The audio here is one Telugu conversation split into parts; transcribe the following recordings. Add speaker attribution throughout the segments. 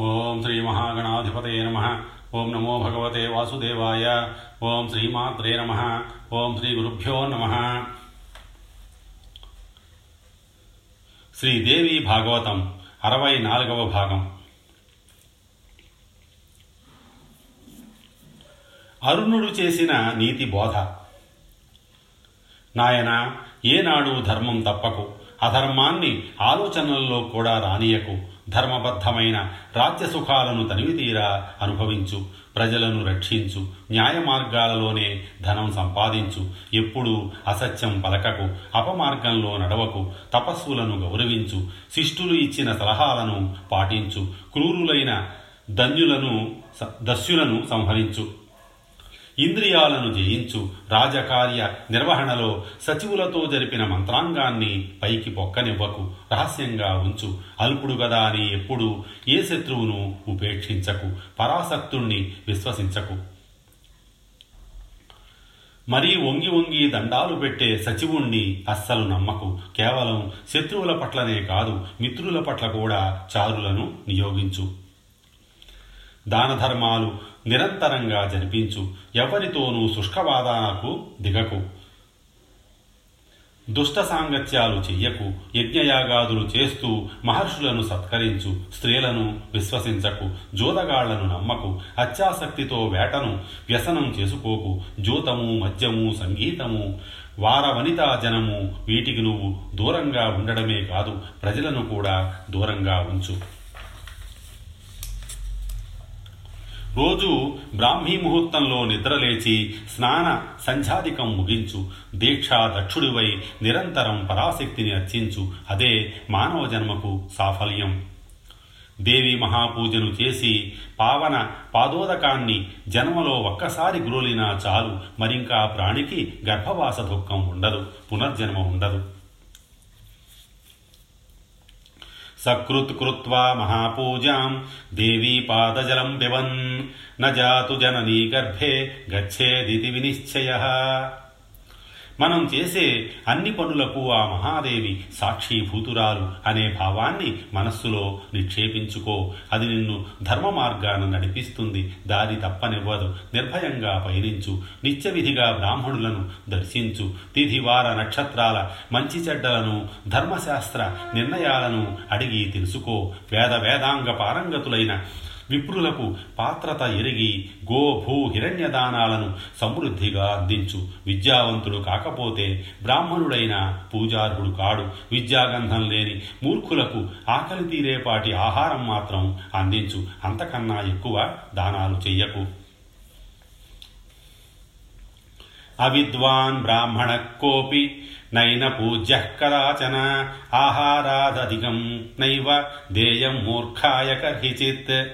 Speaker 1: ఓం శ్రీ మహాగణాధిపతయ నమ. ఓం నమో భగవతే వాసుదేవాయ. ఓం శ్రీమాత్రే నమ. ఓం శ్రీ గురుభ్యో నమ. శ్రీదేవి భాగవతం అరవై నాలుగవ భాగం. అరుణుడు చేసిన నీతి బోధ. నాయన ఏనాడు ధర్మం తప్పకు అధర్మాన్ని ఆలోచనల్లో కూడా రానియకు. ధర్మబద్ధమైన రాజ్య సుఖాలను తనివితీరా అనుభవించు ప్రజలను రక్షించు న్యాయ మార్గాలలోనే ధనం సంపాదించు ఎప్పుడూ అసత్యం పలకకు అపమార్గంలో నడవకు తపస్సులను గౌరవించు శిష్టులు ఇచ్చిన సలహాలను పాటించు క్రూరులైన ధన్యులను దస్యులను సంహరించు. ఇంద్రియాలను జయించు. రాజకార్య నిర్వహణలో సచివులతో జరిపిన మంత్రాంగాన్ని పైకి పొక్కనివ్వకు. రహస్యంగా ఉంచు. అల్పుడు గదా అని ఎప్పుడూ ఏ శత్రువును ఉపేక్షించకు. పరాసక్తుణ్ణి విశ్వసించకు. మరీ వంగి వంగి దండాలు పెట్టే సచివుణ్ణి అస్సలు నమ్మకు. కేవలం శత్రువుల పట్లనే కాదు మిత్రుల పట్ల కూడా చారులను నియోగించు. దాన ధర్మాలు నిరంతరంగా జరిపించు. ఎవరితోనూ శుష్కవాదానకు దిగకు. దుష్ట సాంగత్యాలు చెయ్యకు. యజ్ఞయాగాదులు చేస్తూ మహర్షులను సత్కరించు. స్త్రీలను విశ్వసించకు. జోదగాళ్ళను నమ్మకు. అత్యాసక్తితో వేటను వ్యసనం చేసుకోకు. జూతము మద్యము సంగీతము వార వనితా జనము వీటికి నువ్వు దూరంగా ఉండడమే కాదు. ప్రజలను కూడా దూరంగా ఉంచు. రోజు బ్రాహ్మీ ముహూర్తంలో నిద్రలేచి స్నాన సంధ్యాధికం ముగించు దీక్షా దక్షుడివై నిరంతరం పరాశక్తిని అర్చించు. అదే మానవ జన్మకు సాఫల్యం. దేవి మహాపూజను చేసి పావన పాదోదకాన్ని జన్మలో ఒక్కసారి గురులినా చాలు. మరింకా ప్రాణికి గర్భవాస దుఃఖం ఉండదు పునర్జన్మ ఉండదు. सकृत्कृत्वा देवी देवीपादजलं पिबन्। न जातु जननी गर्भे गच्छेदिति विनिश्चयः। మనం చేసే అన్ని పనులకు ఆ మహాదేవి సాక్షిభూతురాలు అనే భావాన్ని మనస్సులో నిక్షేపించుకో. అది నిన్ను ధర్మ మార్గాన నడిపిస్తుంది. దారి తప్పనివ్వదు. నిర్భయంగా పయనించు. నిత్యవిధిగా బ్రాహ్మణులను దర్శించు. తిథివార నక్షత్రాల మంచి చెడ్డలను ధర్మశాస్త్ర నిర్ణయాలను అడిగి తెలుసుకో. వేద వేదాంగ పారంగతులైన విప్రులకు పాత్రత ఎరిగి గో భూ హిరణ్యదానాలను సమృద్ధిగా అందించు. విద్యావంతుడు కాకపోతే బ్రాహ్మణుడైన పూజార్హుడు కాడు. విద్యాగంధం లేని మూర్ఖులకు ఆకలి తీరేపాటి ఆహారం మాత్రం అందించు. అంతకన్నా ఎక్కువ దానాలు చెయ్యకు. అవిద్వాన్ బ్రాహ్మణ కోపి నైన పూజ్య కదాచన ఆహారాదధికం నైవ దేయం మూర్ఖాయ కర్హిచిత్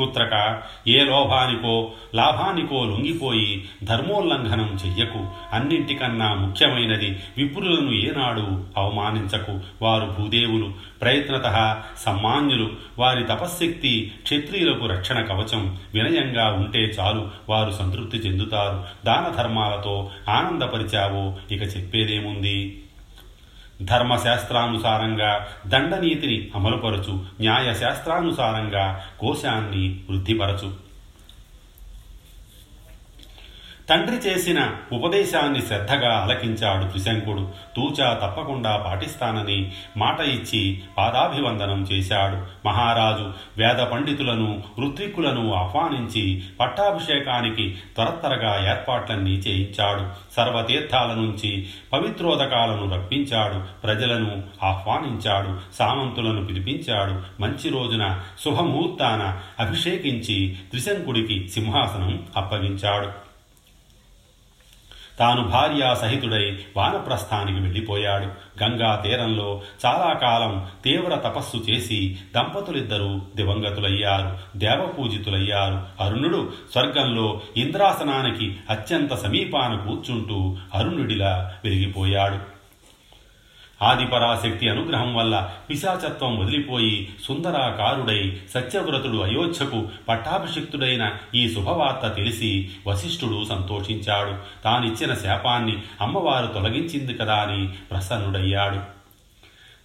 Speaker 1: పుత్రక ఏ లోభానికో లాభానికో లొంగిపోయి ధర్మోల్లంఘనం చెయ్యకు. అన్నింటికన్నా ముఖ్యమైనది విపురులను ఏనాడు అవమానించకు. వారు భూదేవులు ప్రయత్నత సమ్మాన్యులు. వారి తపశ్శక్తి క్షత్రియులకు రక్షణ కవచం. వినయంగా ఉంటే చాలు వారు సంతృప్తి చెందుతారు. దాన ధర్మాలతో ఆనందపరిచావో ఇక చెప్పేదేముంది? ధర్మశాస్త్రానుసారంగా దండనీతిని అమలుపరచు న్యాయశాస్త్రానుసారంగా కోశాన్ని వృద్ధిపరచు. తండ్రి చేసిన ఉపదేశాన్ని శ్రద్ధగా అలకించాడు త్రిశంకుడు. తూచా తప్పకుండా పాటిస్తానని మాట ఇచ్చి పాదాభివందనం చేశాడు. మహారాజు వేద పండితులను ఋత్విక్కులను ఆహ్వానించి పట్టాభిషేకానికి త్వరత్వరగా ఏర్పాట్లన్నీ చేయించాడు. సర్వతీర్థాల నుంచి పవిత్రోదకాలను రప్పించాడు. ప్రజలను ఆహ్వానించాడు. సామంతులను పిలిపించాడు. మంచి రోజున శుభముహూర్తాన అభిషేకించి త్రిశంకుడికి సింహాసనం అప్పగించాడు. తాను భార్యాసహితుడై వానప్రస్థానికి వెళ్ళిపోయాడు. గంగా తీరంలో చాలా కాలం తీవ్ర తపస్సు చేసి దంపతులిద్దరూ దివంగతులయ్యారు దేవపూజితులయ్యారు. అరుణుడు స్వర్గంలో ఇంద్రాసనానికి అత్యంత సమీపాన కూర్చుంటూ అరుణుడిలా వెలిగిపోయాడు. ఆదిపరాశక్తి అనుగ్రహం వల్ల పిశాచత్వం వదిలిపోయి సుందరాకారుడై సత్యవ్రతుడు అయోధ్యకు పట్టాభిషిక్తుడైన ఈ శుభవార్త తెలిసి వశిష్ఠుడు సంతోషించాడు. తానిచ్చిన శాపాన్ని అమ్మవారు తొలగించింది కదా అని ప్రసన్నుడయ్యాడు.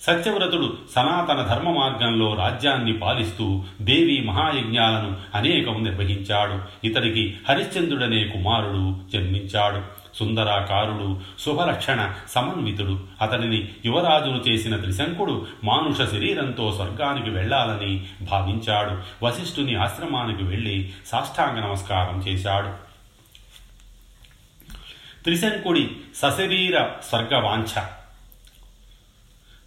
Speaker 1: సత్యవ్రతుడు సనాతన ధర్మ మార్గంలో రాజ్యాన్ని పాలిస్తూ దేవి మహాయజ్ఞాలను అనేకం నిర్వహించాడు. ఇతడికి హరిశ్చంద్రుడనే కుమారుడు జన్మించాడు. సుందరాకారుడు శుభలక్షణ సమన్వితుడు. అతనిని యువరాజును చేసిన త్రిశంకుడు మానుష శరీరంతో స్వర్గానికి వెళ్ళాలని భావించాడు. వశిష్ఠుని ఆశ్రమానికి వెళ్ళి సాష్టాంగ నమస్కారం చేశాడు. త్రిశంకుడి సశరీర స్వర్గవాంఛ.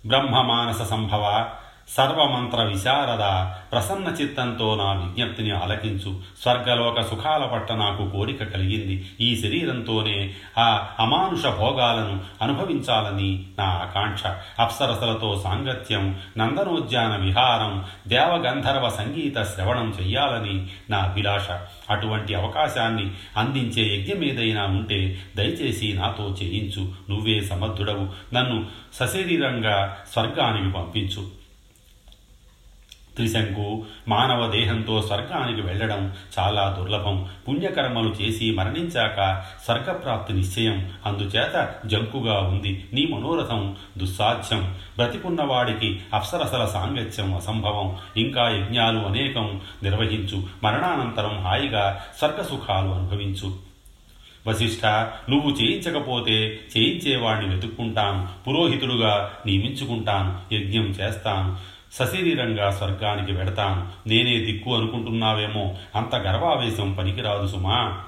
Speaker 1: బ్రహ్మమానస సంభవ సర్వమంత్ర విశారద ప్రసన్న చిత్తంతో నా విజ్ఞప్తిని అలకించు. స్వర్గలోక సుఖాల పట్ల నాకు కోరిక కలిగింది. ఈ శరీరంతోనే ఆ అమానుష భోగాలను అనుభవించాలని నా ఆకాంక్ష. అప్సరసలతో సాంగత్యం నందనోద్యాన విహారం దేవగంధర్వ సంగీత శ్రవణం చెయ్యాలని నా అభిలాష. అటువంటి అవకాశాన్ని అందించే యజ్ఞం ఏదైనా ఉంటే దయచేసి నాతో చేయించు. నువ్వే సమర్థుడవు. నన్ను సశరీరంగా స్వర్గానికి పంపించు. త్రిశంకు మానవ దేహంతో స్వర్గానికి వెళ్ళడం చాలా దుర్లభం. పుణ్యకర్మలు చేసి మరణించాక స్వర్గప్రాప్తి నిశ్చయం. అందుచేత జంకుగా ఉంది నీ మనోరథం దుస్సాధ్యం. బ్రతికున్నవాడికి అప్సరసల సాంగత్యం అసంభవం. ఇంకా యజ్ఞాలు అనేకం నిర్వహించు. మరణానంతరం హాయిగా స్వర్గసుఖాలు అనుభవించు. వశిష్ఠ నువ్వు చేయించకపోతే చేయించేవాణ్ణి వెతుక్కుంటాను. పురోహితుడుగా నియమించుకుంటాను. యజ్ఞం చేస్తాను. సశరీరంగా స్వర్గానికి వెడతాను. నేనే దిక్కు అనుకుంటున్నావేమో. అంత గర్వావేశం పనికిరాదు సుమా.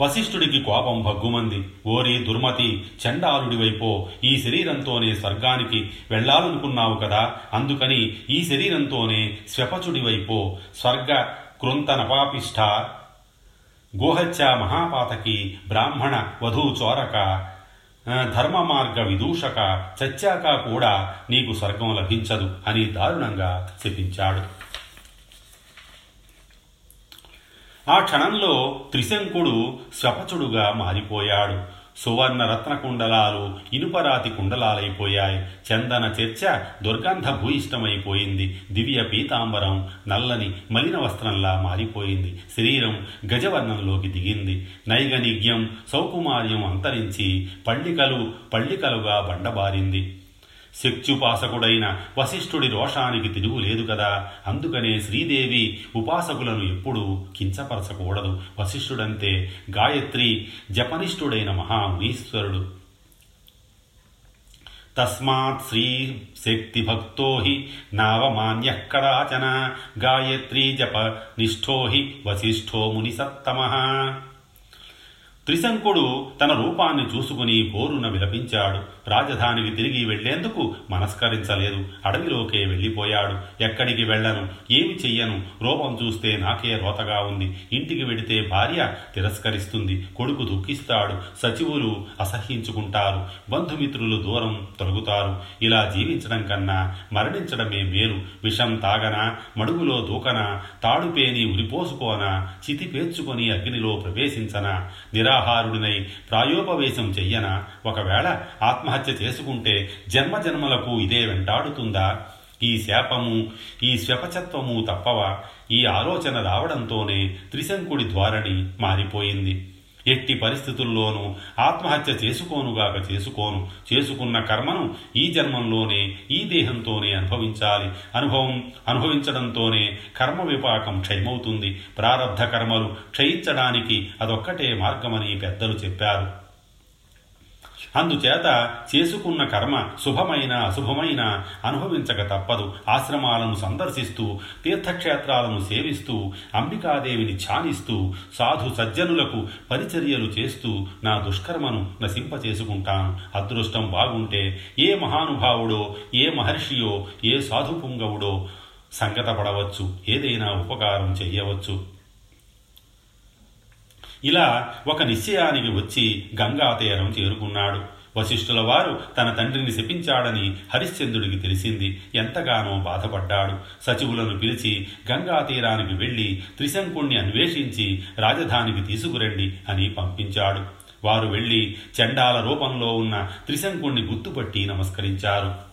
Speaker 1: వశిష్ఠుడికి కోపం భగ్గుమంది. ఓరి దుర్మతి చండాలుడివైపో ఈ శరీరంతోనే స్వర్గానికి వెళ్ళాలనుకున్నావు కదా. అందుకని ఈ శరీరంతోనే స్వపచుడివైపో స్వర్గ కృంత నపాపిష్ట గోహత్య మహాపాతకి బ్రాహ్మణ వధూ చోరక ధర్మ మార్గ విదూషక చచ్చాక కూడా నీకు స్వర్గం లభించదు అని దారుణంగా శపించాడు. ఆ క్షణంలో త్రిశంకుడు శపచుడుగా మారిపోయాడు. సువర్ణ రత్న కుండలాలు ఇనుపరాతి కుండలాలైపోయాయి. చందన చర్చ దుర్గంధ భూయిష్టమైపోయింది దివ్య పీతాంబరం నల్లని మలిన వస్త్రంలా మారిపోయింది. శరీరం గజవర్ణంలోకి దిగింది. నైగనిగ్యం సౌకుమార్యం అంతరించి పళ్ళికలు పళ్ళికలుగా బండబారింది. శక్త్యుపాసకుడైన వశిష్ఠుడి రోషానికి తిరుగు లేదు కదా. అందుకనే శ్రీదేవి ఉపాసకులను ఎప్పుడూ కించపరచకూడదు. వశిష్ఠుడంతే గాయత్రి జపనిష్ఠుడైన మహామునీశ్వరుడు. తస్మాత్ శ్రీ శక్తి భక్తో హి నావమాన్య కదాచన గాయత్రీ జప నిష్ఠో హి వశిష్ఠో ముని త్రిశంకుడు తన రూపాన్ని చూసుకుని బోరున విలపించాడు. రాజధానికి తిరిగి వెళ్ళేందుకు మనస్కరించలేదు. అడవిలోకే వెళ్ళిపోయాడు. ఎక్కడికి వెళ్ళను? ఏమి చెయ్యను? రూపం చూస్తే నాకే రోతగా ఉంది. ఇంటికి వెడితే భార్య తిరస్కరిస్తుంది. కొడుకు దుఃఖిస్తాడు. సచివులు అసహ్యించుకుంటారు. బంధుమిత్రులు దూరం తొలగుతారు. ఇలా జీవించడం కన్నా మరణించడమే మేలు. విషం తాగనా? మడుగులో దూకనా? తాడుపేని ఉరిపోసుకోనా? చితి పేర్చుకొని అగ్నిలో ప్రవేశించనా? నిరాహారుడినై ప్రాయోపవేశం చెయ్యన? ఒకవేళ ఆత్మహత్య చేసుకుంటే జన్మ జన్మలకు ఇదే వెంటాడుతుందా? ఈ శాపము ఈ శ్వపచత్వము తప్పవా? ఈ ఆలోచన రావడంతోనే త్రిశంకుడి ద్వారని మారిపోయింది. ఎట్టి పరిస్థితుల్లోనూ ఆత్మహత్య చేసుకోనుగాక చేసుకోను. చేసుకున్న కర్మను ఈ జన్మంలోనే ఈ దేహంతోనే అనుభవించాలి. అనుభవం అనుభవించడంతోనే కర్మ విపాకం క్షయమవుతుంది. ప్రారంధ కర్మలు క్షయించడానికి అదొక్కటే మార్గమని పెద్దలు చెప్పారు. అందుచేత చేసుకున్న కర్మ శుభమైన అశుభమైన అనుభవించక తప్పదు. ఆశ్రమాలను సందర్శిస్తూ తీర్థక్షేత్రాలను సేవిస్తూ అంబికాదేవిని ఛానిస్తూ సాధు సజ్జనులకు పరిచర్యలు చేస్తూ నా దుష్కర్మను నశింపచేసుకుంటాను. అదృష్టం బాగుంటే ఏ మహానుభావుడో ఏ మహర్షియో ఏ సాధుపుంగవుడో సంగతపడవచ్చు. ఏదైనా ఉపకారం చెయ్యవచ్చు. ఇలా ఒక నిశ్చయానికి వచ్చి గంగా తీరం చేరుకున్నాడు. వశిష్ఠుల వారు తన తండ్రిని శపించాడని హరిశ్చంద్రుడికి తెలిసింది. ఎంతగానో బాధపడ్డాడు. సచివులను పిలిచి గంగా తీరానికి వెళ్ళి త్రిశంకుణ్ణి అన్వేషించి రాజధానికి తీసుకురండి అని పంపించాడు. వారు వెళ్ళి చండాల రూపంలో ఉన్న త్రిశంకుణ్ణి గుర్తుపట్టి నమస్కరించారు.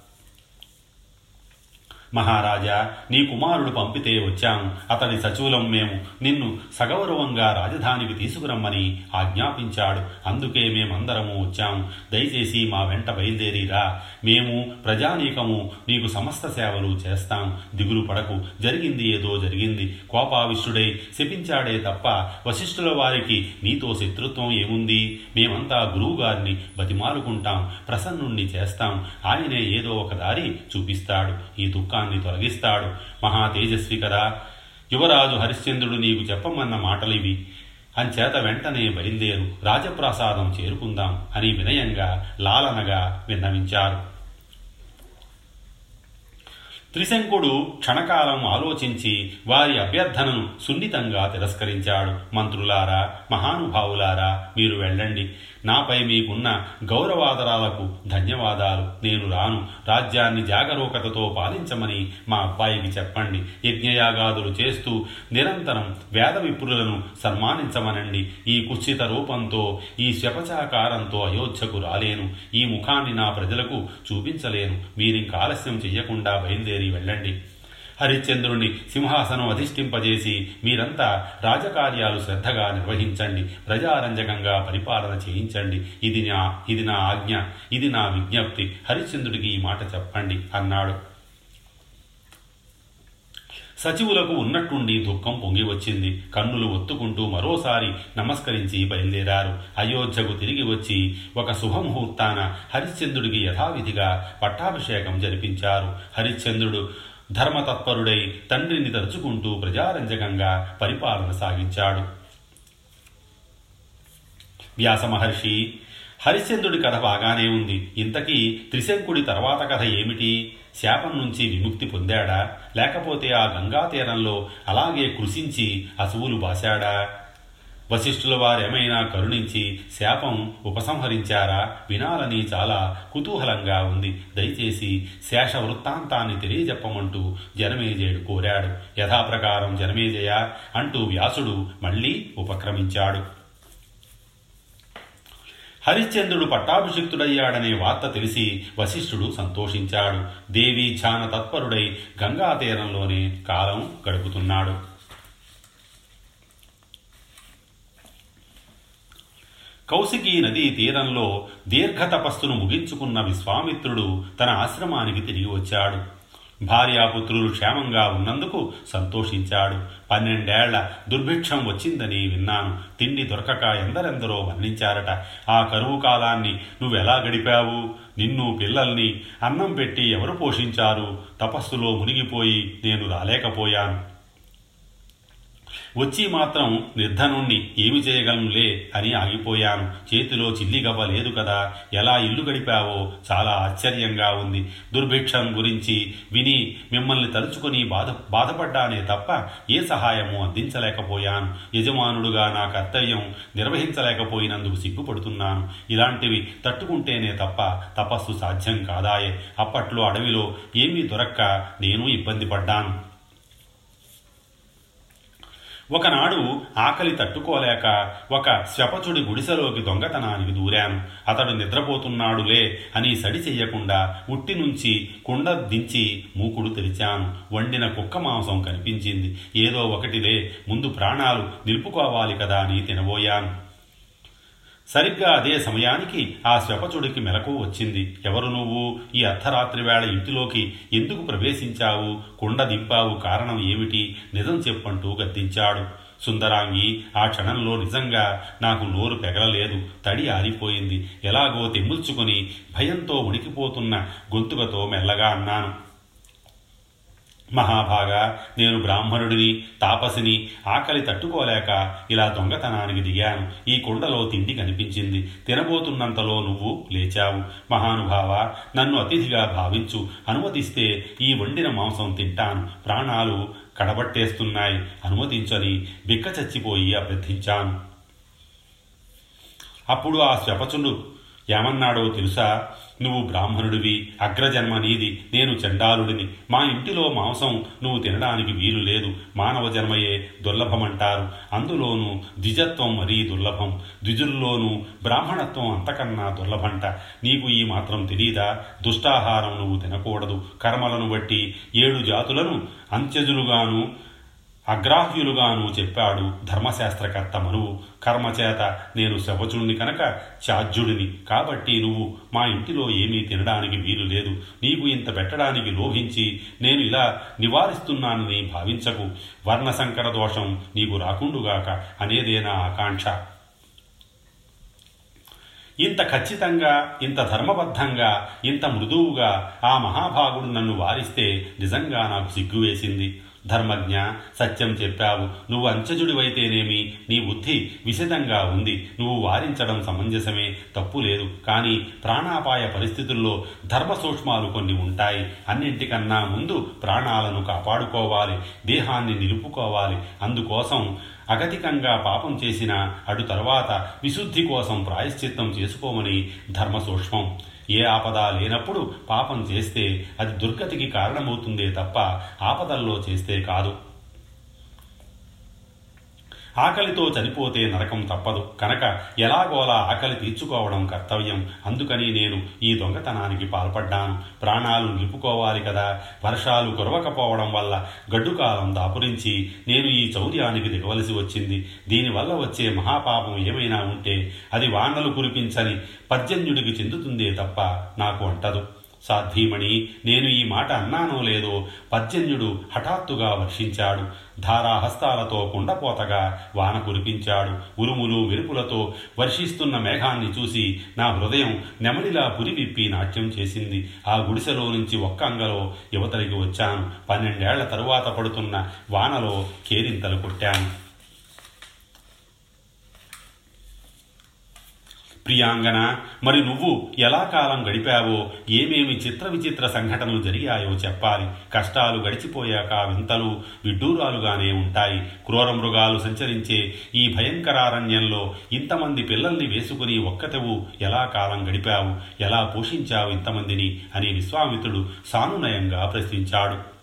Speaker 1: మహారాజా నీ కుమారుడు పంపితే వచ్చాం. అతడి సచివులం మేము నిన్ను సగౌరవంగా రాజధానికి తీసుకురమ్మని ఆజ్ఞాపించాడు. అందుకే మేమందరము వచ్చాం. దయచేసి మా వెంట బయలుదేరిరా మేము ప్రజానీకము నీకు సమస్త సేవలు చేస్తాం. దిగులు పడకు. జరిగింది ఏదో జరిగింది. కోపావిష్టుడై శపించాడే తప్ప వశిష్ఠుల వారికి నీతో శత్రుత్వం ఏముంది? మేమంతా గురువుగారిని బతిమాలుకుంటాం. ప్రసన్నుణ్ణి చేస్తాం. ఆయనే ఏదో ఒక దారి చూపిస్తాడు. ఈ దుఃఖాన్ని తొలగిస్తాడు. మహా తేజస్వి కదా. యువరాజు హరిశ్చంద్రుడు నీకు చెప్పమన్న మాటలివి. అంచేత వెంటనే బయలుదేరు. రాజప్రాసాదం చేరుకుందాం అని వినయంగా లాలనగా విన్నవించారు. త్రిశంకుడు క్షణకాలం ఆలోచించి వారి అభ్యర్థనను సున్నితంగా తిరస్కరించాడు. మంత్రులారా మహానుభావులారా మీరు వెళ్ళండి. నాపై మీకున్న గౌరవాదరాలకు ధన్యవాదాలు. నేను రాను. రాజ్యాన్ని జాగరూకతతో పాలించమని మా అబ్బాయికి చెప్పండి. యజ్ఞయాగాదులు చేస్తూ నిరంతరం వేద విప్రులను సన్మానించమనండి. ఈ కుత్సిత రూపంతో ఈ శపచాకారంతో అయోధ్యకు రాలేను. ఈ ముఖాన్ని నా ప్రజలకు చూపించలేను. మీరింక ఆలస్యం చెయ్యకుండా బయలుదేరి వెళ్ళండి. హరిశ్చంద్రుణ్ణి సింహాసనం అధిష్ఠింపజేసి మీరంతా రాజకార్యాలు శ్రద్ధగా నిర్వహించండి. ప్రజారంజకంగా పరిపాలన చేయించండి. ఇది నా ఇది నా ఆజ్ఞ ఇది నా విజ్ఞప్తి. హరిశ్చంద్రుడికి ఈ మాట చెప్పండి అన్నాడు. సచివులకు ఉన్నట్టుండి దుఃఖం పొంగి వచ్చింది. కన్నులు ఒత్తుకుంటూ మరోసారి నమస్కరించి బయలుదేరారు. అయోధ్యకు తిరిగి వచ్చి ఒక శుభముహూర్తాన హరిశ్చంద్రుడికి యథావిధిగా పట్టాభిషేకం జరిపించారు. హరిశ్చంద్రుడు ధర్మతత్పరుడై తండ్రిని తలుచుకుంటూ ప్రజారంజకంగా పరిపాలన సాగించాడు. వ్యాస మహర్షి హరిశ్చంద్రుడి కథ బాగానే ఉంది. ఇంతకీ త్రిశంకుడి తర్వాత కథ ఏమిటి? శాపం నుంచి విముక్తి పొందాడా? లేకపోతే ఆ గంగా తీరంలో అలాగే కృషించి అసువులు బాశాడా? వశిష్ఠుల వారేమైనా కరుణించి శాపం ఉపసంహరించారా? వినాలని చాలా కుతూహలంగా ఉంది. దయచేసి శేష వృత్తాంతాన్ని తెలియజెప్పమంటూ జనమేజయుడు కోరాడు. యథాప్రకారం జనమేజయ? అంటూ వ్యాసుడు మళ్ళీ ఉపక్రమించాడు. హరిశ్చంద్రుడు పట్టాభిషిక్తుడయ్యాడనే వార్త తెలిసి వశిష్ఠుడు సంతోషించాడు. దేవి ధ్యాన తత్పరుడై గంగా తీరంలోనే కాలం గడుపుతున్నాడు. కౌశికీ నదీ తీరంలో దీర్ఘ తపస్సును ముగించుకున్న విశ్వామిత్రుడు తన ఆశ్రమానికి తిరిగి వచ్చాడు. భార్యాపుత్రులు క్షేమంగా ఉన్నందుకు సంతోషించాడు. పన్నెండేళ్ళ దుర్భిక్షం వచ్చిందని విన్నాను. తిండి దొరకక ఎందరెందరో వర్ణించారట ఆ కరువు కాలాన్ని నువ్వెలా గడిపావు? నిన్ను పిల్లల్ని అన్నం పెట్టి ఎవరు పోషించారు? తపస్సులో మునిగిపోయి నేను రాలేకపోయాను. వచ్చి మాత్రం నిర్ధనుణ్ణి ఏమి చేయగలంలే అని ఆగిపోయాను. చేతిలో చిల్లిగవ్వ లేదు కదా ఎలా ఇల్లు గడిపావో చాలా ఆశ్చర్యంగా ఉంది. దుర్భిక్షం గురించి విని మిమ్మల్ని తలుచుకొని బాధ బాధపడ్డానే తప్ప ఏ సహాయము అందించలేకపోయాను. యజమానుడుగా నా కర్తవ్యం నిర్వహించలేకపోయినందుకు సిగ్గుపడుతున్నాను. ఇలాంటివి తట్టుకుంటేనే తప్ప తపస్సు సాధ్యం కాదాయే. అప్పట్లో అడవిలో ఏమీ దొరక్క నేను ఇబ్బంది పడ్డాను. ఒకనాడు ఆకలి తట్టుకోలేక ఒక శపచుడి గుడిసెలోకి దొంగతనానికి దూరాను. అతడు నిద్రపోతున్నాడులే అని సడి చెయ్యకుండా ఉట్టి నుంచి కుండ దించి మూకుడు తెరిచాను. వండిన కుక్క మాంసం కనిపించింది. ఏదో ఒకటిలే ముందు ప్రాణాలు నిలుపుకోవాలి కదా అని తినబోయాను. సరిగ్గా అదే సమయానికి ఆ శపచుడికి మెలకు వచ్చింది. ఎవరు నువ్వు? ఈ అర్ధరాత్రి వేళ ఇంటిలోకి ఎందుకు ప్రవేశించావు? కుండ దింపావు కారణం ఏమిటి? నిజం చెప్పంటూ గద్దించాడు. సుందరాంగి ఆ క్షణంలో నిజంగా నాకు నోరు పెగలలేదు. తడి ఆరిపోయింది. ఎలాగో తెమ్ముల్చుకొని భయంతో ఉనికిపోతున్న గొంతుకతో మెల్లగా అన్నాను. మహాభాగా నేను బ్రాహ్మణుడిని తాపసిని ఆకలి తట్టుకోలేక ఇలా దొంగతనానికి దిగాను. ఈ కుండలో తిండి కనిపించింది. తినబోతున్నంతలో నువ్వు లేచావు. మహానుభావ నన్ను అతిథిగా భావించు. అనుమతిస్తే ఈ వండిన మాంసం తింటాను. ప్రాణాలు కడబట్టేస్తున్నాయి. అనుమతించని బిక్క చచ్చిపోయి అభ్యర్థించాను. అప్పుడు ఆ శపచుడు ఏమన్నాడో తెలుసా? నువ్వు బ్రాహ్మణుడివి అగ్రజన్మ నీది నేను చండాలుడిని. మా ఇంటిలో మాంసం నువ్వు తినడానికి వీలు లేదు. మానవ జన్మయే దుర్లభమంటారు. అందులోనూ ద్విజత్వం మరీ దుర్లభం. ద్విజుల్లోనూ బ్రాహ్మణత్వం అంతకన్నా దుర్లభంట. నీకు ఈ మాత్రం తెలీదా? దుష్టాహారం నువ్వు తినకూడదు. కర్మలను బట్టి ఏడు జాతులను అంత్యజులుగాను అగ్రాహ్యులుగాను చెప్పాడు ధర్మశాస్త్రకర్త మనువు కర్మచేత నేను శవచుణ్ణి కనుక చాజ్యుడిని కాబట్టి నువ్వు మా ఇంటిలో ఏమీ తినడానికి వీలు లేదు. నీకు ఇంత పెట్టడానికి లోభించి నేను ఇలా నివారిస్తున్నానని భావించకు. వర్ణసంకర దోషం నీకు రాకుండుగాక అనేదే నా ఆకాంక్ష? ఇంత ఖచ్చితంగా ఇంత ధర్మబద్ధంగా ఇంత మృదువుగా ఆ మహాభాగుడు నన్ను వారిస్తే నిజంగా నాకు సిగ్గు వేసింది ధర్మజ్ఞ సత్యం చెప్పావు. నువ్వు అంచజుడివైతేనేమి? నీ బుద్ధి విశదంగా ఉంది. నువ్వు వారించడం సమంజసమే. తప్పు లేదు. కానీ ప్రాణాపాయ పరిస్థితుల్లో ధర్మ సూక్ష్మాలు కొన్ని ఉంటాయి. అన్నింటికన్నా ముందు ప్రాణాలను కాపాడుకోవాలి. దేహాన్ని నిలుపుకోవాలి. అందుకోసం అగతికంగా పాపం చేసిన అటు తర్వాత విశుద్ధి కోసం ప్రాయశ్చిత్తం చేసుకోమని ధర్మ సూక్ష్మం ఏ ఆపద లేనప్పుడు పాపం చేస్తే అది దుర్గతికి కారణమవుతుందే తప్ప ఆపదల్లో చేస్తే కాదు. ఆకలితో చనిపోతే నరకం తప్పదు. కనుక ఎలాగోలా ఆకలి తీర్చుకోవడం కర్తవ్యం. అందుకని నేను ఈ దొంగతనానికి పాల్పడ్డాను. ప్రాణాలు నిలుపుకోవాలి కదా. వర్షాలు కురవకపోవడం వల్ల గడ్డుకాలం దాపురించి నేను ఈ చౌర్యానికి దిగవలసి వచ్చింది. దీనివల్ల వచ్చే మహాపాపం ఏమైనా ఉంటే అది వానలు కురిపించని పర్జన్యుడికి చెందుతుందే తప్ప నాకు అంటదు. సాధ్వీమణి నేను ఈ మాట అన్నానో లేదో పర్జన్యుడు హఠాత్తుగా వర్షించాడు. ధారాహస్తాలతో కుండపోతగా వాన కురిపించాడు. ఉరుములు మెరుపులతో వర్షిస్తున్న మేఘాన్ని చూసి నా హృదయం నెమలిలా పురివిప్పి నాట్యం చేసింది. ఆ గుడిసెలో నుంచి ఒక్క అంగలో యువతలికి వచ్చాను. పన్నెండేళ్ళ తరువాత పడుతున్న వానలో కేరింతలు కొట్టాను. ప్రియాంగన? మరి నువ్వు ఎలా కాలం గడిపావో ఏమేమి చిత్ర విచిత్ర సంఘటనలు జరిగాయో చెప్పాలి. కష్టాలు గడిచిపోయాక వింతలు విడ్డూరాలుగానే ఉంటాయి. క్రూర మృగాలు సంచరించే ఈ భయంకరారణ్యంలో ఇంతమంది పిల్లల్ని వేసుకుని ఒక్కతెవు ఎలా కాలం గడిపావు ఎలా పోషించావు ఇంతమందిని అని విశ్వామిత్రుడు సానునయంగా ప్రశ్నించాడు.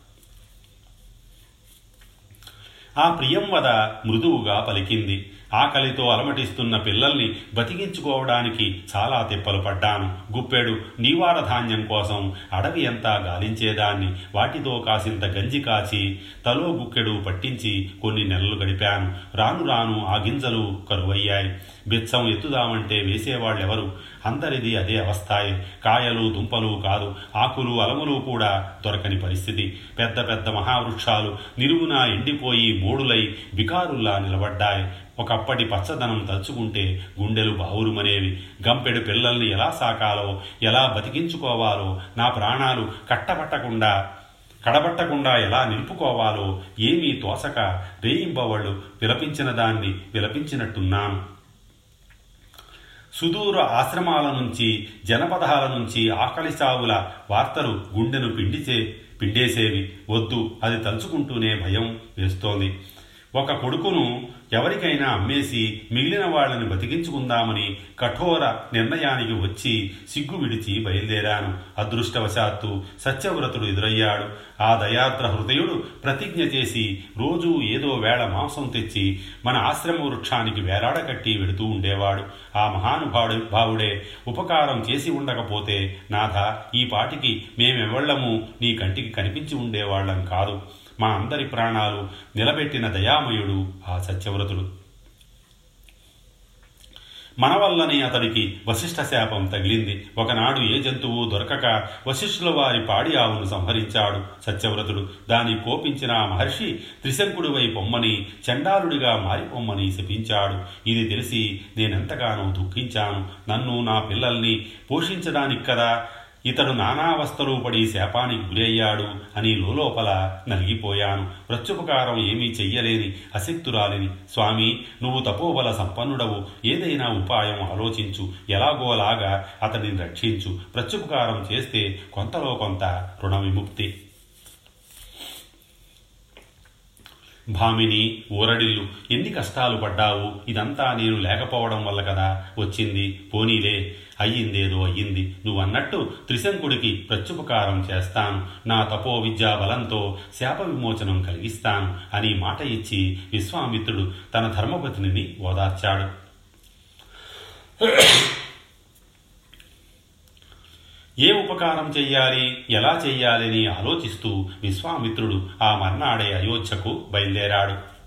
Speaker 1: ఆ ప్రియంవద మృదువుగా పలికింది. ఆకలితో అలమటిస్తున్న పిల్లల్ని బతికించుకోవడానికి చాలా తిప్పలు పడ్డాను. గుప్పెడు నీవార ధాన్యం కోసం అడవి అంతా గాలించేదాన్ని. వాటితో కాసింత గంజి కాచి తలో గుక్కెడు పట్టించి కొన్ని నెలలు గడిపాను. రాను రాను ఆ గింజలు కరువయ్యాయి. బిచ్చం ఎత్తుదామంటే వేసేవాళ్ళెవరు? అందరిది అదే అవస్థాయి. కాయలు దుంపలు కాదు. ఆకులు అలములు కూడా దొరకని పరిస్థితి. పెద్ద పెద్ద మహావృక్షాలు నిలువున ఎండిపోయి మూడులై బికారుల్లా నిలబడ్డాయి. ఒకప్పటి పచ్చదనం తలుచుకుంటే గుండెలు బావురుమనేవి. గంపెడు పిల్లల్ని ఎలా సాకాలో ఎలా బతికించుకోవాలో నా ప్రాణాలు కట్టబట్టకుండా కడబట్టకుండా ఎలా నిలుపుకోవాలో ఏమీ తోసక రేయింబవళ్ళు విలపించిన దాన్ని విలపించినట్టున్నాను. సుదూర ఆశ్రమాల నుంచి జనపదాల నుంచి ఆకలి చావుల వార్తలు గుండెను పిండిచే పిండేసేవి. వద్దు అది తలుచుకుంటూనే భయం వేస్తోంది. ఒక కొడుకును ఎవరికైనా అమ్మేసి మిగిలిన వాళ్ళని బతికించుకుందామని కఠోర నిర్ణయానికి వచ్చి సిగ్గు విడిచి బయలుదేరాను. అదృష్టవశాత్తు సత్యవ్రతుడు ఎదురయ్యాడు. ఆ దయాద్ర హృదయుడు ప్రతిజ్ఞ చేసి రోజూ ఏదో వేళ మాంసం తెచ్చి మన ఆశ్రమ వృక్షానికి వేలాడకట్టి వెడుతూ ఉండేవాడు. ఆ మహానుభావుడు భావుడే ఉపకారం చేసి ఉండకపోతే నాథ ఈ పాటికి మేమెవళ్ళము నీ కంటికి కనిపించి ఉండేవాళ్ళం కాదు. మా అందరి ప్రాణాలు నిలబెట్టిన దయామయుడు ఆ సత్యవ్రతుడు. మన వల్లనే అతడికి వశిష్ఠ శాపం తగిలింది. ఒకనాడు ఏ జంతువు దొరకక వశిష్ఠుల వారి పాడి ఆవును సంహరించాడు సత్యవ్రతుడు. దాని కోపించిన మహర్షి త్రిశంకుడివై పొమ్మని చండాలుడిగా మారిపొమ్మని శపించాడు. ఇది తెలిసి నేనెంతగానో దుఃఖించాను. నన్ను నా పిల్లల్ని పోషించడానికి కదా ఇతడు నానావస్థలు పడి శాపానికి గురయ్యాడు అని లోపల నలిగిపోయాను. ప్రత్యుపకారం ఏమీ చెయ్యలేని అశక్తురాలిని. స్వామి నువ్వు తపోబల సంపన్నుడవు. ఏదైనా ఉపాయం ఆలోచించు. ఎలాగోలాగా అతడిని రక్షించు. ప్రత్యుపకారం చేస్తే కొంతలో కొంత రుణ విముక్తి భామిని ఊరడిల్లు ఎన్ని కష్టాలు పడ్డావు? ఇదంతా నేను లేకపోవడం వల్ల కదా వచ్చింది. పోనీలే అయ్యిందేదో అయ్యింది. నువ్వన్నట్టు త్రిశంకుడికి ప్రత్యుపకారం చేస్తాను. నా తపో విద్యా బలంతో శాప విమోచనం కలిగిస్తాను అని మాట ఇచ్చి విశ్వామిత్రుడు తన ధర్మపతిని ఓదార్చాడు. ఏ ఉపకారం చెయ్యాలి ఎలా చెయ్యాలని ఆలోచిస్తూ విశ్వామిత్రుడు ఆ మర్నాడే అయోధ్యకు బయలుదేరాడు.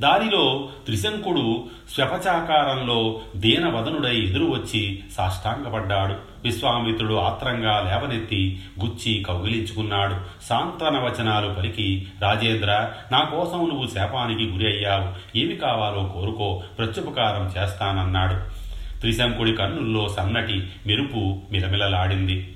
Speaker 1: దారిలో త్రిశంకుడు స్వపచాకారంలో దీనవదనుడై ఎదురు వచ్చి సాష్టాంగపడ్డాడు. విశ్వామిత్రుడు ఆత్రంగా లేవనెత్తి గుచ్చి కౌగిలించుకున్నాడు. సాంత్వన వచనాలు పలికి రాజేంద్ర నా కోసం నువ్వు శాపానికి గురి అయ్యావు. ఏమి కావాలో కోరుకో ప్రత్యుపకారం చేస్తానన్నాడు. త్రిశంకుడి కన్నుల్లో సన్నటి మెరుపు మిలమిలలాడింది.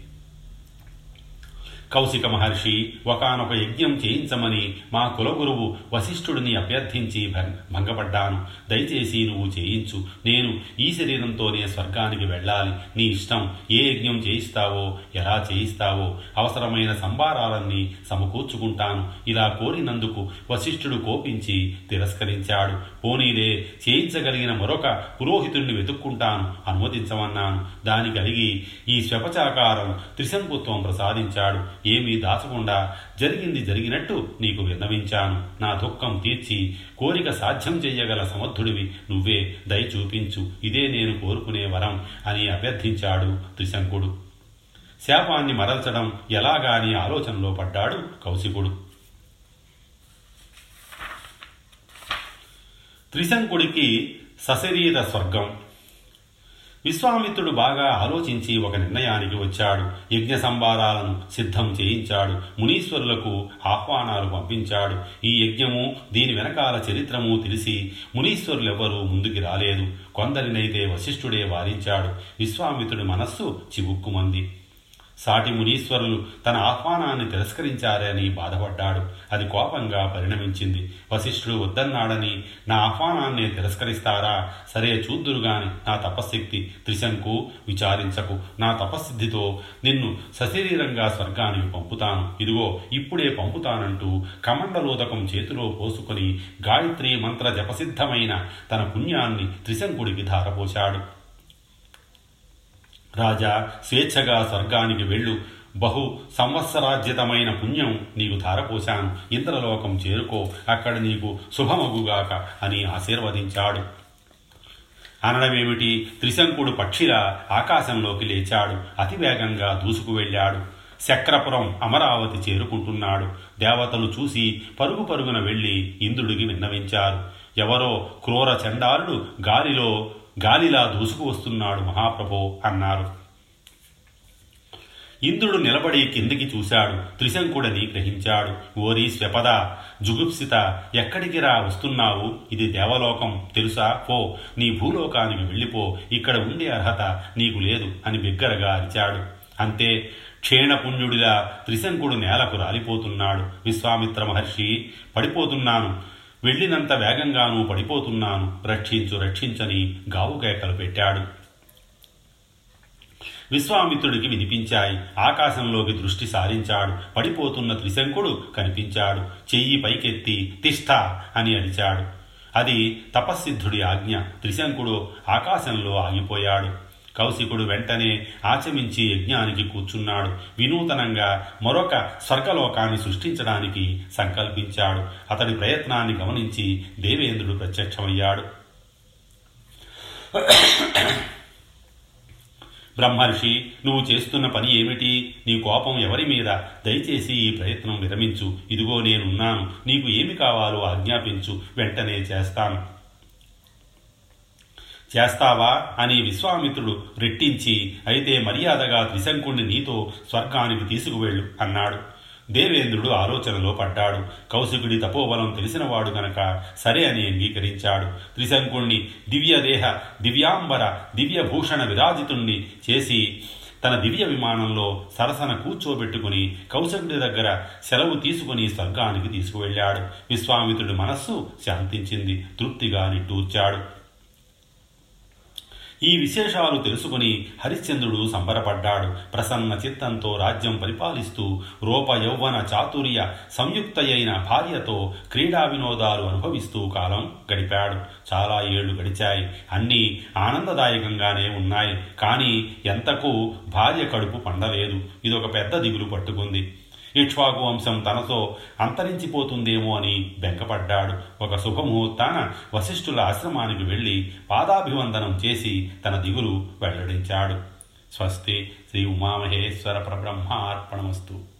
Speaker 1: కౌశిక మహర్షి ఒకనొక యజ్ఞం చేయించమని మా కులగురువు వశిష్ఠుడిని అభ్యర్థించి భంగపడ్డాను. దయచేసి నువ్వు చేయించు. నేను ఈ శరీరంతోనే స్వర్గానికి వెళ్ళాలి. నీ ఇష్టం. ఏ యజ్ఞం చేయిస్తావో ఎలా చేయిస్తావో అవసరమైన సంభారాలన్నీ సమకూర్చుకుంటాను. ఇలా కోరినందుకు వశిష్ఠుడు కోపించి తిరస్కరించాడు. పోనీలే చేయించగలిగిన మరొక పురోహితుడిని వెతుక్కుంటాను. అనుమతించమన్నాను. దానికి కలిగి ఈ శపచాకారం త్రిశంకుత్వం ప్రసాదించాడు. ఏమీ దాచకుండా జరిగింది జరిగినట్టు నీకు విన్నవించాను. నా దుఃఖం తీర్చి కోరిక సాధ్యం చెయ్యగల సమర్థుడివి నువ్వే. దయ చూపించు ఇదే నేను కోరుకునే వరం అని అభ్యర్థించాడు త్రిశంకుడు. శాపాన్ని మరల్చడం ఎలాగాని ఆలోచనలో పడ్డాడు కౌశికుడు. త్రిశంకుడికి సశరీర స్వర్గం విశ్వామిత్రుడు బాగా ఆలోచించి ఒక నిర్ణయానికి వచ్చాడు. యజ్ఞ సంభారాలను సిద్ధం చేయించాడు. మునీశ్వరులకు ఆహ్వానాలు పంపించాడు. ఈ యజ్ఞము దీని వెనకాల చరిత్రము తెలిసి మునీశ్వరులెవ్వరూ ముందుకి రాలేదు. కొందరినైతే వశిష్ఠుడే వారించాడు. విశ్వామిత్రుడి మనస్సు చివుక్కుమంది. సాటి మునీశ్వరులు తన ఆహ్వానాన్ని తిరస్కరించారని బాధపడ్డాడు. అది కోపంగా పరిణమించింది. వశిష్ఠుడు వద్దన్నాడని నా ఆహ్వానాన్ని తిరస్కరిస్తారా? సరే చూద్దురుగాని నా తపశక్తి త్రిశంకు విచారించకు. నా తపస్సిద్ధితో నిన్ను సశరీరంగా స్వర్గానికి పంపుతాను. ఇదిగో ఇప్పుడే పంపుతానంటూ కమండలోదకం చేతిలో పోసుకొని గాయత్రి మంత్ర జపసిద్ధమైన తన పుణ్యాన్ని త్రిశంకుడికి ధారపోశాడు. రాజా స్వేచ్ఛగా స్వర్గానికి వెళ్ళు. బహు సంవత్సరార్జితమైన పుణ్యం నీకు ధారపోశాను. ఇంద్రలోకం చేరుకో. అక్కడ నీకు శుభమగుగాక అని ఆశీర్వదించాడు. అనడమేమిటి? త్రిశంకుడు పక్షిలా ఆకాశంలోకి లేచాడు. అతివేగంగా దూసుకు వెళ్ళాడు. శక్రపురం అమరావతి చేరుకుంటున్నాడు. దేవతలు చూసి పరుగు పరుగున వెళ్ళి ఇంద్రుడికి విన్నవించారు. ఎవరో క్రూర చండాలుడు గాలిలో గాలిలా దూసుకు వస్తున్నాడు మహాప్రభో అన్నారు. ఇంద్రుడు నిలబడి కిందికి చూశాడు. త్రిశంకుడని గ్రహించాడు. ఓరి శ్వపద జుగుప్సిత ఎక్కడికి రా వస్తున్నావు? ఇది దేవలోకం. తెలుసా? పో నీ భూలోకానికి వెళ్ళిపో. ఇక్కడ ఉండే అర్హత నీకు లేదు అని బిగ్గరగా అరిచాడు. అంతే క్షీణపుణ్యుడిలా త్రిశంకుడు నేలకు రాలిపోతున్నాడు. విశ్వామిత్ర మహర్షి పడిపోతున్నాను. వెళ్ళినంత వేగంగానూ పడిపోతున్నాను. రక్షించు రక్షించని గావుకేకలు పెట్టాడు. విశ్వామిత్రుడికి వినిపించాయి. ఆకాశంలోకి దృష్టి సారించాడు. పడిపోతున్న త్రిశంకుడు కనిపించాడు. చెయ్యి పైకెత్తి తిష్ట అని అరిచాడు. అది తపస్సిద్ధుడి ఆజ్ఞ. త్రిశంకుడు ఆకాశంలో ఆగిపోయాడు. కౌశికుడు వెంటనే ఆచమించి యజ్ఞానికి కూర్చున్నాడు. వినూతనంగా మరొక స్వర్గలోకాన్ని సృష్టించడానికి సంకల్పించాడు. అతడి ప్రయత్నాన్ని గమనించి దేవేంద్రుడు ప్రత్యక్షమయ్యాడు. బ్రహ్మర్షి నువ్వు చేస్తున్న పని ఏమిటి? నీ కోపం ఎవరి మీద? దయచేసి ఈ ప్రయత్నం విరమించు. ఇదిగో నేనున్నాను. నీకు ఏమి కావాలో ఆజ్ఞాపించు. వెంటనే చేస్తాను. చేస్తావా అని విశ్వామిత్రుడు రెట్టించి అయితే మర్యాదగా త్రిశంకుణ్ణి నీతో స్వర్గానికి తీసుకువెళ్ళు అన్నాడు. దేవేంద్రుడు ఆలోచనలో పడ్డాడు. కౌశికుడి తపోబలం తెలిసినవాడు గనక సరే అని అంగీకరించాడు. త్రిశంకుణ్ణి దివ్యదేహ దివ్యాంబర దివ్యభూషణ విరాజితుణ్ణి చేసి తన దివ్య విమానంలో సరసన కూర్చోబెట్టుకుని కౌశకుడి దగ్గర సెలవు తీసుకుని స్వర్గానికి తీసుకువెళ్ళాడు. విశ్వామిత్రుడి మనస్సు శాంతించింది. తృప్తిగా నిట్టూర్చాడు. ఈ విశేషాలు తెలుసుకుని హరిశ్చంద్రుడు సంబరపడ్డాడు. ప్రసన్న చిత్తంతో రాజ్యం పరిపాలిస్తూ రూప యౌవన చాతుర్య సంయుక్తయైన భార్యతో క్రీడా వినోదాలు అనుభవిస్తూ కాలం గడిపాడు. చాలా ఏళ్ళు గడిచాయి. అన్నీ ఆనందదాయకంగానే ఉన్నాయి. కానీ ఎంతకు భార్య కడుపు పండలేదు. ఇదొక పెద్ద దిగులు పట్టుకుంది. ఇక్ష్వాకు వంశం తనతో అంతరించిపోతుందేమో అని బెంకపడ్డాడు. ఒక శుభముహూర్తాన వశిష్ఠుల ఆశ్రమానికి వెళ్ళి పాదాభివందనం చేసి తన దిగులు వెల్లడించాడు. స్వస్తి శ్రీ ఉమామహేశ్వర పరబ్రహ్మార్పణమస్తు.